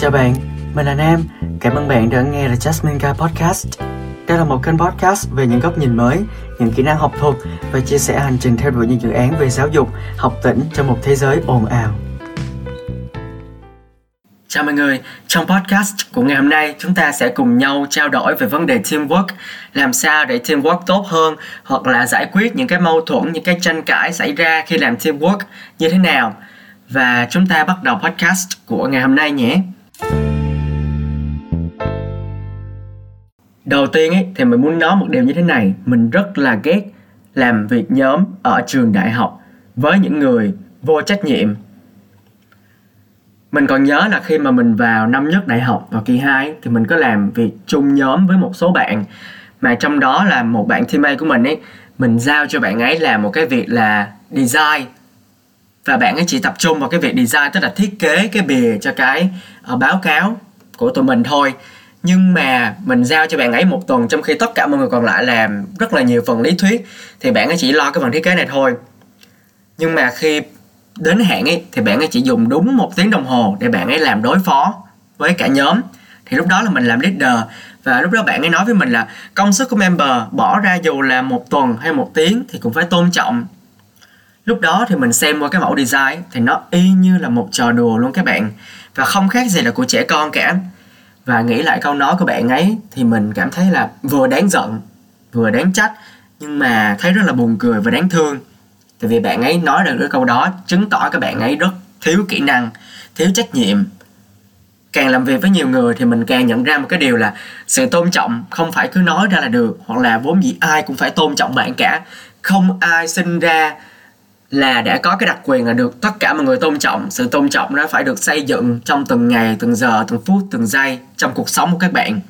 Chào bạn, mình là Nam. Cảm ơn bạn đã nghe The Jasmine Guy Podcast. Đây là một kênh podcast về những góc nhìn mới, những kỹ năng học thuật và chia sẻ hành trình theo đuổi những dự án về giáo dục, học tỉnh trong một thế giới ồn ào. Chào mọi người, trong podcast của ngày hôm nay chúng ta sẽ cùng nhau trao đổi về vấn đề teamwork Làm sao để teamwork tốt hơn hoặc là giải quyết những cái mâu thuẫn, những cái tranh cãi xảy ra khi làm teamwork như thế nào Và chúng ta bắt đầu podcast của ngày hôm nay nhé Đầu tiên ấy, thì mình muốn nói một điều như thế này. Mình rất là ghét làm việc nhóm ở trường đại học với những người vô trách nhiệm. Mình còn nhớ là khi mà mình vào năm nhất đại học vào kỳ 2 thì mình có làm việc chung nhóm với một số bạn. Mà trong đó là một bạn teammate của mình ấy mình giao cho bạn ấy làm một cái việc là design. Và bạn ấy chỉ tập trung vào cái việc design tức là thiết kế cái bìa cho cái báo cáo của tụi mình thôi. Nhưng mà mình giao cho bạn ấy một tuần, trong khi tất cả mọi người còn lại làm rất là nhiều phần lý thuyết, thì bạn ấy chỉ lo cái phần thiết kế này thôi. Nhưng mà khi đến hạn ấy, thì bạn ấy chỉ dùng đúng một tiếng đồng hồ để bạn ấy làm đối phó với cả nhóm. Thì lúc đó là mình làm leader, và lúc đó bạn ấy nói với mình là công sức của member bỏ ra dù là một tuần hay một tiếng thì cũng phải tôn trọng. Lúc đó thì mình xem qua cái mẫu design, thì nó y như là một trò đùa luôn các bạn và không khác gì là của trẻ con cả. Và nghĩ lại câu nói của bạn ấy thì mình cảm thấy là vừa đáng giận, vừa đáng trách, nhưng mà thấy rất là buồn cười và đáng thương. Tại vì bạn ấy nói được cái câu đó, chứng tỏ các bạn ấy rất thiếu kỹ năng, thiếu trách nhiệm. Càng làm việc với nhiều người thì mình càng nhận ra một cái điều là sự tôn trọng không phải cứ nói ra là được, hoặc là vốn dĩ ai cũng phải tôn trọng bạn cả. Không ai sinh ra là đã có cái đặc quyền là được tất cả mọi người tôn trọng. Sự tôn trọng đó phải được xây dựng trong từng ngày, từng giờ, từng phút, từng giây trong cuộc sống của các bạn.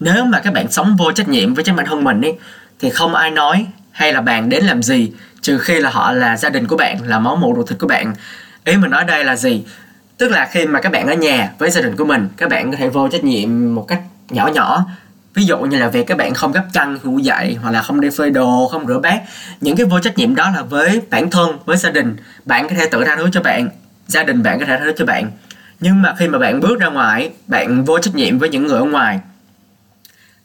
Nếu mà các bạn sống vô trách nhiệm với chính bản thân mình ấy, thì không ai nói hay là bạn đến làm gì, trừ khi là họ là gia đình của bạn, là máu mủ ruột thịt của bạn. Ý mình nói đây là gì? Tức là khi mà các bạn ở nhà với gia đình của mình, các bạn có thể vô trách nhiệm một cách nhỏ nhỏ ví dụ như là việc các bạn không gấp chăn ngủ dậy hoặc là không đi phơi đồ, không rửa bát, những cái vô trách nhiệm đó là với bản thân, với gia đình. Bạn có thể tự tha thứ cho bạn, gia đình bạn có thể tha thứ cho bạn. Nhưng mà khi mà bạn bước ra ngoài, bạn vô trách nhiệm với những người ở ngoài,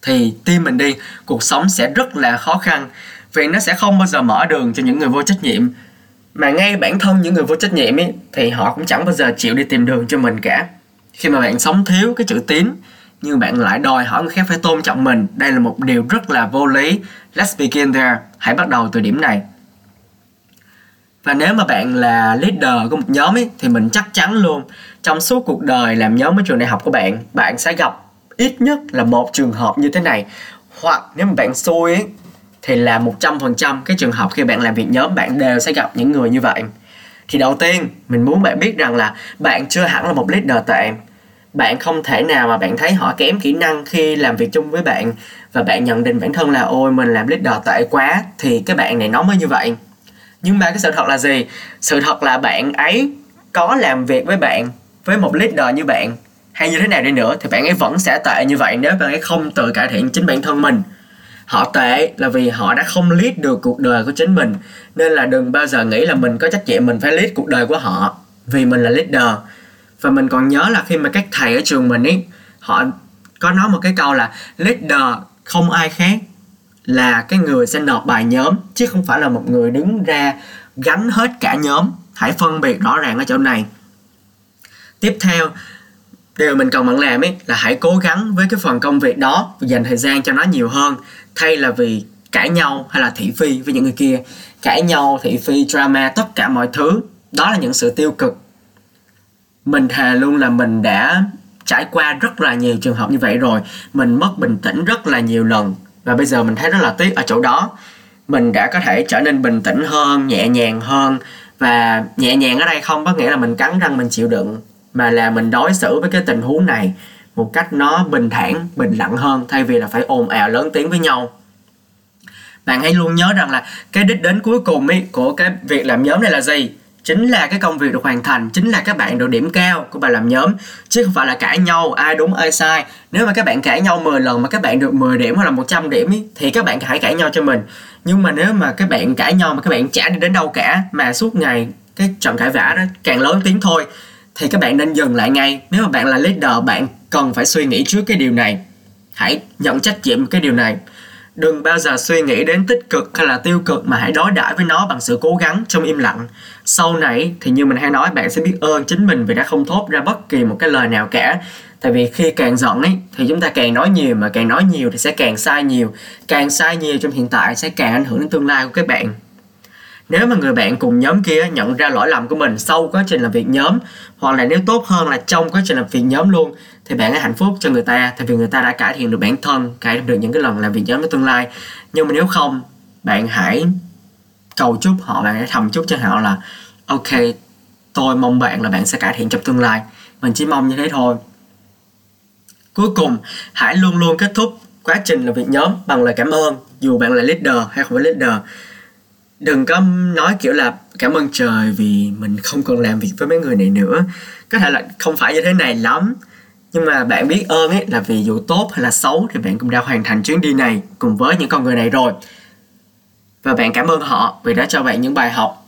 thì tim mình đi, cuộc sống sẽ rất là khó khăn. Vì nó sẽ không bao giờ mở đường cho những người vô trách nhiệm. Mà ngay bản thân những người vô trách nhiệm ấy, thì họ cũng chẳng bao giờ chịu đi tìm đường cho mình cả. Khi mà bạn sống thiếu cái chữ tín nhưng bạn lại đòi hỏi người khác phải tôn trọng mình. Đây là một điều rất là vô lý. Let's begin there. Hãy bắt đầu từ điểm này. Và nếu mà bạn là leader của một nhóm ấy thì mình chắc chắn luôn, trong suốt cuộc đời làm nhóm ở trường đại học của bạn bạn sẽ gặp ít nhất là một trường hợp như thế này. Hoặc nếu mà bạn xui ấy thì là 100% cái trường hợp khi bạn làm việc nhóm, bạn đều sẽ gặp những người như vậy. Thì đầu tiên, mình muốn bạn biết rằng là bạn chưa hẳn là một leader tệ bạn không thể nào mà bạn thấy họ kém kỹ năng khi làm việc chung với bạn. Và bạn nhận định bản thân là, ôi, mình làm leader tệ quá, thì cái bạn này nó mới như vậy. Nhưng mà cái sự thật là gì? Sự thật là bạn ấy có làm việc với bạn, với một leader như bạn. Hay như thế nào đi nữa thì bạn ấy vẫn sẽ tệ như vậy nếu bạn ấy không tự cải thiện chính bản thân mình. Họ tệ là vì họ đã không lead được cuộc đời của chính mình, nên là đừng bao giờ nghĩ là mình có trách nhiệm mình phải lead cuộc đời của họ, vì mình là leader và mình còn nhớ là khi mà các thầy ở trường mình ấy, họ có nói một cái câu là, leader không ai khác là cái người sẽ nộp bài nhóm, chứ không phải là một người đứng ra gánh hết cả nhóm. Hãy phân biệt rõ ràng ở chỗ này. Tiếp theo, điều mình cần bạn làm ấy là hãy cố gắng với cái phần công việc đó và dành thời gian cho nó nhiều hơn. Thay là vì cãi nhau hay là thị phi với những người kia. Cãi nhau, thị phi, drama, tất cả mọi thứ, đó là những sự tiêu cực mình thề luôn là mình đã trải qua rất là nhiều trường hợp như vậy rồi. Mình mất bình tĩnh rất là nhiều lần. Và bây giờ mình thấy rất là tiếc ở chỗ đó. Mình đã có thể trở nên bình tĩnh hơn, nhẹ nhàng hơn. Và nhẹ nhàng ở đây không có nghĩa là mình cắn răng, mình chịu đựng, mà là mình đối xử với cái tình huống này một cách nó bình thản, bình lặng hơn, thay vì là phải ồn ào lớn tiếng với nhau. Bạn hãy luôn nhớ rằng là cái đích đến cuối cùng ấy của cái việc làm nhóm này là gì? Chính là cái công việc được hoàn thành chính là các bạn được điểm cao của bài làm nhóm chứ không phải là cãi nhau ai đúng ai sai. Nếu mà các bạn cãi nhau 10 lần mà các bạn được 10 điểm hoặc là 100 điểm ý, thì các bạn hãy cãi nhau cho mình. Nhưng mà nếu mà các bạn cãi nhau mà các bạn chả đi đến đâu cả mà suốt ngày cái trận cãi vã đó càng lớn tiếng thôi thì các bạn nên dừng lại ngay. Nếu mà bạn là leader bạn cần phải suy nghĩ trước cái điều này. Hãy nhận trách nhiệm cái điều này đừng bao giờ suy nghĩ đến tích cực hay là tiêu cực mà hãy đối đãi với nó bằng sự cố gắng trong im lặng. Sau này thì như mình hay nói, bạn sẽ biết ơn chính mình vì đã không thốt ra bất kỳ một cái lời nào cả. Tại vì khi càng giận ấy, thì chúng ta càng nói nhiều, mà càng nói nhiều thì sẽ càng sai nhiều. Càng sai nhiều trong hiện tại sẽ càng ảnh hưởng đến tương lai của các bạn nếu mà người bạn cùng nhóm kia nhận ra lỗi lầm của mình sau quá trình làm việc nhóm, hoặc là nếu tốt hơn là trong quá trình làm việc nhóm luôn, thì bạn hãy hạnh phúc cho người ta, tại vì người ta đã cải thiện được bản thân, cải thiện được những cái lần làm việc nhóm trong tương lai. Nhưng mà nếu không, bạn hãy cầu chúc họ, bạn hãy thầm chúc cho họ là, ok, tôi mong bạn là bạn sẽ cải thiện trong tương lai. Mình chỉ mong như thế thôi. Cuối cùng, hãy luôn luôn kết thúc quá trình làm việc nhóm bằng lời cảm ơn, dù bạn là leader hay không phải leader đừng có nói kiểu là cảm ơn trời vì mình không còn làm việc với mấy người này nữa. Có thể là không phải như thế này lắm. Nhưng mà bạn biết ơn ấy là vì dù tốt hay là xấu thì bạn cũng đã hoàn thành chuyến đi này cùng với những con người này rồi. Và bạn cảm ơn họ vì đã cho bạn những bài học.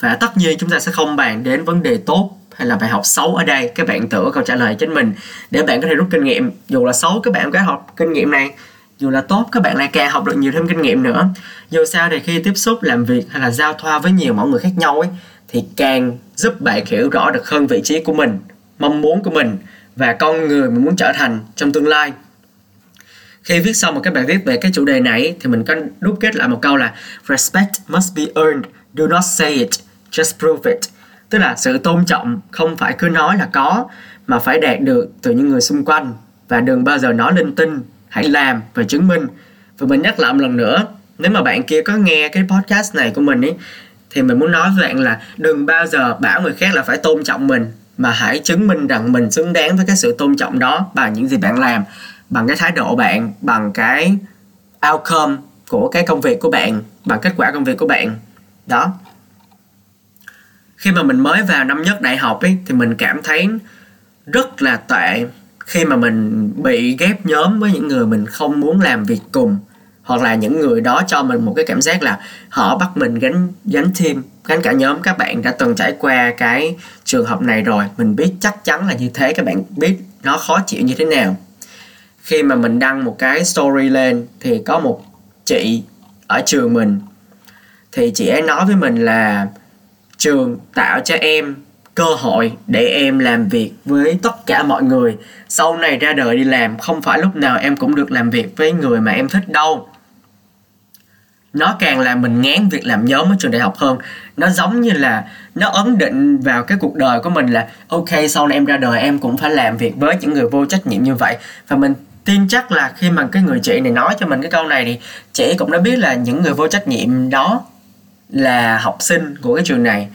Và tất nhiên chúng ta sẽ không bàn đến vấn đề tốt hay là bài học xấu ở đây. Các bạn tự câu trả lời chính mình để bạn có thể rút kinh nghiệm. Dù là xấu, các bạn có học kinh nghiệm này dù là tốt, các bạn lại càng học được nhiều thêm kinh nghiệm nữa. Dù sao thì khi tiếp xúc, làm việc hay là giao thoa với nhiều mọi người khác nhau ấy, thì càng giúp bạn hiểu rõ được hơn vị trí của mình, mong muốn của mình và con người mình muốn trở thành trong tương lai. Khi viết xong một cái bài viết về cái chủ đề này thì mình có đúc kết lại một câu là respect must be earned. Do not say it, just prove it. Tức là sự tôn trọng không phải cứ nói là có, mà phải đạt được từ những người xung quanh. Và đừng bao giờ nói linh tinh hãy làm và chứng minh. Và mình nhắc lại một lần nữa, nếu mà bạn kia có nghe cái podcast này của mình ấy thì mình muốn nói với bạn là đừng bao giờ bảo người khác là phải tôn trọng mình, mà hãy chứng minh rằng mình xứng đáng với cái sự tôn trọng đó bằng những gì bạn làm, bằng cái thái độ bạn, bằng cái outcome của cái công việc của bạn, bằng kết quả công việc của bạn. Đó. Khi mà mình mới vào năm nhất đại học ấy thì mình cảm thấy rất là tệ khi mà mình bị ghép nhóm với những người mình không muốn làm việc cùng, hoặc là những người đó cho mình một cái cảm giác là họ bắt mình gánh gánh team gánh cả nhóm. Các bạn đã từng trải qua cái trường hợp này rồi, mình biết chắc chắn là như thế, các bạn biết nó khó chịu như thế nào. Khi mà mình đăng một cái story lên thì có một chị ở trường mình, thì chị ấy nói với mình là, trường tạo cho em cơ hội để em làm việc với tất cả mọi người. Sau này ra đời đi làm, không phải lúc nào em cũng được làm việc với người mà em thích đâu. Nó càng làm mình ngán việc làm nhóm ở trường đại học hơn. Nó giống như là nó ấn định vào cái cuộc đời của mình là, ok, sau này em ra đời, em cũng phải làm việc với những người vô trách nhiệm như vậy. Và mình tin chắc là khi mà cái người chị này nói cho mình cái câu này thì chị cũng đã biết là những người vô trách nhiệm đó là học sinh của cái trường này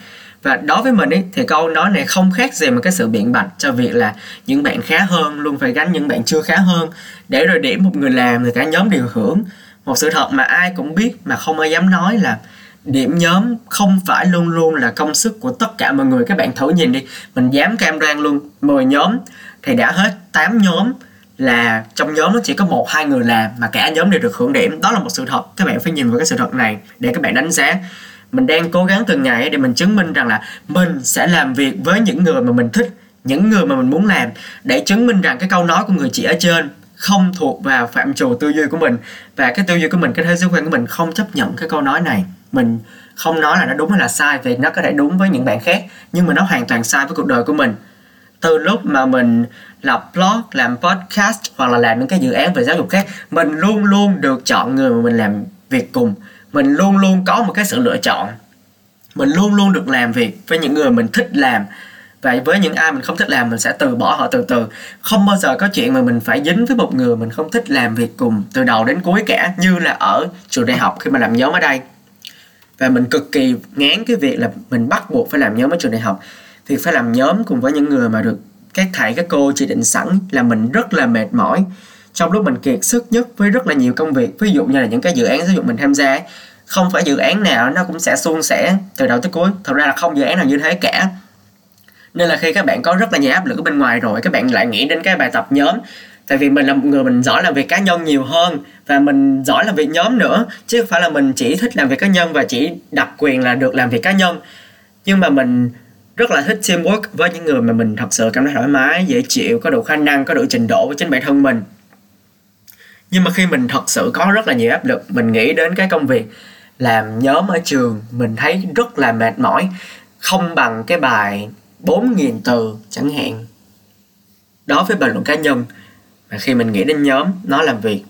và đối với mình ấy, thì câu nói này không khác gì một cái sự biện bạch cho việc là những bạn khá hơn luôn phải gánh những bạn chưa khá hơn để rồi điểm một người làm thì cả nhóm đều hưởng. Một sự thật mà ai cũng biết mà không ai dám nói là điểm nhóm không phải luôn luôn là công sức của tất cả mọi người. Các bạn thử nhìn đi mình dám cam đoan luôn 10 nhóm thì đã hết 8 nhóm là trong nhóm nó chỉ có một hai người làm mà cả nhóm đều được hưởng điểm. Đó là một sự thật. Các bạn phải nhìn vào cái sự thật này để các bạn đánh giá mình đang cố gắng từng ngày để mình chứng minh rằng là mình sẽ làm việc với những người mà mình thích, những người mà mình muốn làm, để chứng minh rằng cái câu nói của người chị ở trên không thuộc vào phạm trù tư duy của mình. Và cái tư duy của mình, cái thế giới quan của mình không chấp nhận cái câu nói này. Mình không nói là nó đúng hay là sai, vì nó có thể đúng với những bạn khác, nhưng mà nó hoàn toàn sai với cuộc đời của mình. Từ lúc mà mình lập blog, làm podcast hoặc là làm những cái dự án về giáo dục khác, mình luôn luôn được chọn người mà mình làm việc cùng mình luôn luôn có một cái sự lựa chọn. Mình luôn luôn được làm việc với những người mình thích làm. Và với những ai mình không thích làm, mình sẽ từ bỏ họ từ từ. Không bao giờ có chuyện mà mình phải dính với một người mình không thích làm việc cùng từ đầu đến cuối cả, như là ở trường đại học khi mà làm nhóm ở đây. Và mình cực kỳ ngán cái việc là mình bắt buộc phải làm nhóm ở trường đại học. Thì phải làm nhóm cùng với những người mà được các thầy, các cô chỉ định sẵn là mình rất là mệt mỏi trong lúc mình kiệt sức nhất với rất là nhiều công việc, ví dụ như là những cái dự án giáo dục mình tham gia không phải dự án nào nó cũng sẽ suôn sẻ từ đầu tới cuối. Thật ra là không dự án nào như thế cả. Nên là khi các bạn có rất là nhiều áp lực ở bên ngoài rồi, các bạn lại nghĩ đến cái bài tập nhóm. Tại vì mình là một người mình giỏi làm việc cá nhân nhiều hơn và mình giỏi làm việc nhóm nữa, chứ không phải là mình chỉ thích làm việc cá nhân và chỉ đặc quyền là được làm việc cá nhân. Nhưng mà mình rất là thích teamwork với những người mà mình thật sự cảm thấy thoải mái, dễ chịu, có đủ khả năng, có đủ trình độ với chính bản thân mình nhưng mà khi mình thật sự có rất là nhiều áp lực, mình nghĩ đến cái công việc làm nhóm ở trường, mình thấy rất là mệt mỏi, không bằng cái bài 4.000 từ chẳng hạn. Đó với bình luận cá nhân. Mà khi mình nghĩ đến nhóm, nó làm việc,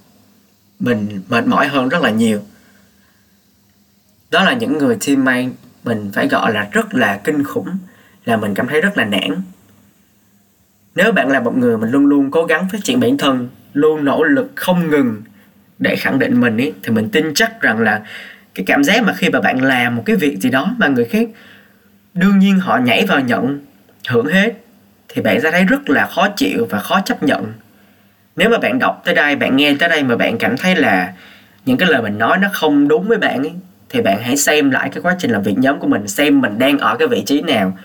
mình mệt mỏi hơn rất là nhiều. Đó là những người teammate mình phải gọi là rất là kinh khủng, là mình cảm thấy rất là nản. Nếu bạn là một người mình luôn luôn cố gắng phát triển bản thân luôn nỗ lực không ngừng để khẳng định mình ý, thì mình tin chắc rằng là cái cảm giác mà khi mà bạn làm một cái việc gì đó mà người khác đương nhiên họ nhảy vào nhận, hưởng hết, thì bạn sẽ thấy rất là khó chịu và khó chấp nhận. Nếu mà bạn đọc tới đây, bạn nghe tới đây mà bạn cảm thấy là những cái lời mình nói nó không đúng với bạn ấy thì bạn hãy xem lại cái quá trình làm việc nhóm của mình, xem mình đang ở cái vị trí nào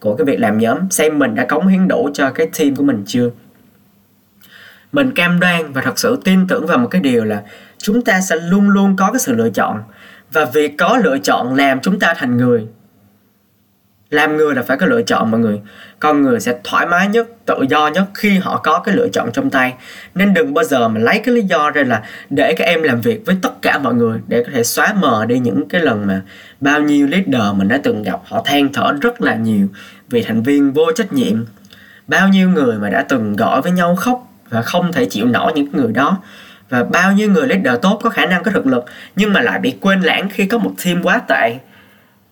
của cái việc làm nhóm, xem mình đã cống hiến đủ cho cái team của mình chưa mình cam đoan và thật sự tin tưởng vào một cái điều là chúng ta sẽ luôn luôn có cái sự lựa chọn. Và việc có lựa chọn làm chúng ta thành người. Làm người là phải có lựa chọn mọi người. Con người sẽ thoải mái nhất, tự do nhất khi họ có cái lựa chọn trong tay. Nên đừng bao giờ mà lấy cái lý do ra là để các em làm việc với tất cả mọi người để có thể xóa mờ đi những cái lần mà bao nhiêu leader mình đã từng gặp, họ than thở rất là nhiều vì thành viên vô trách nhiệm. Bao nhiêu người mà đã từng gọi với nhau khóc và không thể chịu nổi những người đó. Và bao nhiêu người leader tốt có khả năng, có thực lực, nhưng mà lại bị quên lãng khi có một team quá tệ.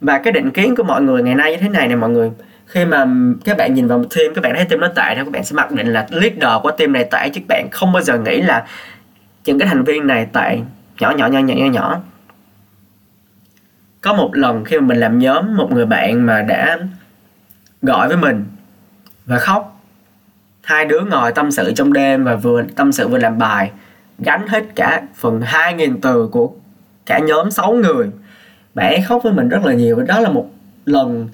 Và cái định kiến của mọi người ngày nay như thế này nè mọi người. Khi mà các bạn nhìn vào một team, các bạn thấy team nó tệ thì các bạn sẽ mặc định là leader của team này tệ, chứ các bạn không bao giờ nghĩ là những cái thành viên này tệ. Nhỏ nhỏ nhỏ nhỏ nhỏ nhỏ. Có một lần khi mà mình làm nhóm một người bạn mà đã gọi với mình và khóc hai đứa ngồi tâm sự trong đêm và vừa tâm sự vừa làm bài, gánh hết cả phần 2.000 từ của cả nhóm 6 người. Bạn ấy khóc với mình rất là nhiều và đó là một lần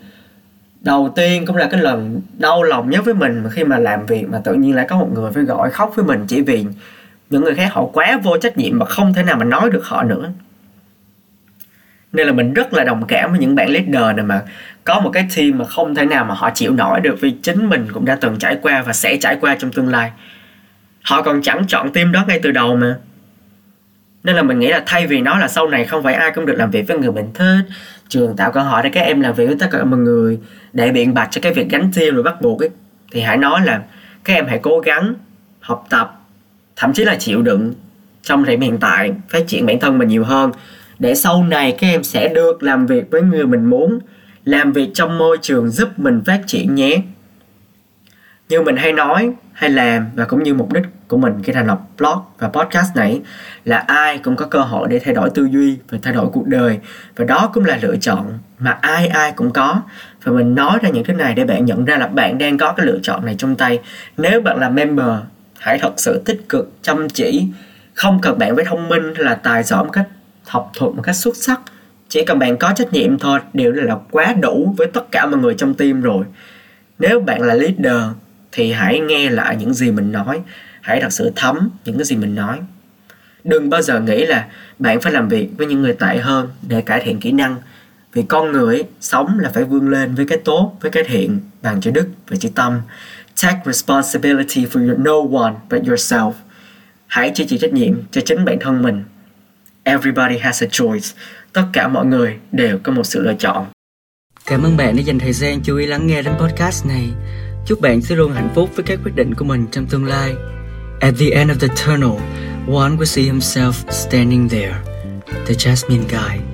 đầu tiên, cũng là cái lần đau lòng nhất với mình khi mà làm việc mà tự nhiên lại có một người phải gọi khóc với mình chỉ vì những người khác họ quá vô trách nhiệm mà không thể nào mà nói được họ nữa nên là mình rất là đồng cảm với những bạn leader này mà có một cái team mà không thể nào mà họ chịu nổi được vì chính mình cũng đã từng trải qua và sẽ trải qua trong tương lai. Họ còn chẳng chọn team đó ngay từ đầu mà. Nên là mình nghĩ là thay vì nó là sau này không phải ai cũng được làm việc với người mình thích trường tạo cơ hội để các em làm việc với tất cả mọi người, để biện bạch cho cái việc gánh team rồi bắt buộc ấy, thì hãy nói là các em hãy cố gắng học tập, thậm chí là chịu đựng trong thời hiện tại, phát triển bản thân mình nhiều hơn để sau này các em sẽ được làm việc với người mình muốn, làm việc trong môi trường giúp mình phát triển nhé. Như mình hay nói, hay làm, và cũng như mục đích của mình khi thành lập blog và podcast này, là ai cũng có cơ hội để thay đổi tư duy và thay đổi cuộc đời. Và đó cũng là lựa chọn mà ai ai cũng có. Và mình nói ra những thứ này để bạn nhận ra là bạn đang có cái lựa chọn này trong tay. Nếu bạn là member, hãy thật sự tích cực, chăm chỉ, không cần bạn phải thông minh hay là tài giỏi một cách học thuật một cách xuất sắc. Chỉ cần bạn có trách nhiệm thôi đều là quá đủ với tất cả mọi người trong team rồi. Nếu bạn là leader, thì hãy nghe lại những gì mình nói. Hãy thật sự thấm những cái gì mình nói. Đừng bao giờ nghĩ là bạn phải làm việc với những người tệ hơn để cải thiện kỹ năng. Vì con người sống là phải vươn lên với cái tốt, với cái thiện, bằng chữ đức và chữ tâm. Take responsibility for your, no one but yourself. Hãy chỉ chịu trách nhiệm cho chính bản thân mình everybody has a choice. Tất cả mọi người đều có một sự lựa chọn. Cảm ơn bạn đã dành thời gian chú ý lắng nghe đến podcast này. Chúc bạn sẽ luôn hạnh phúc với các quyết định của mình trong tương lai. At the end of the tunnel, one will see himself standing there, the Jasmine guy.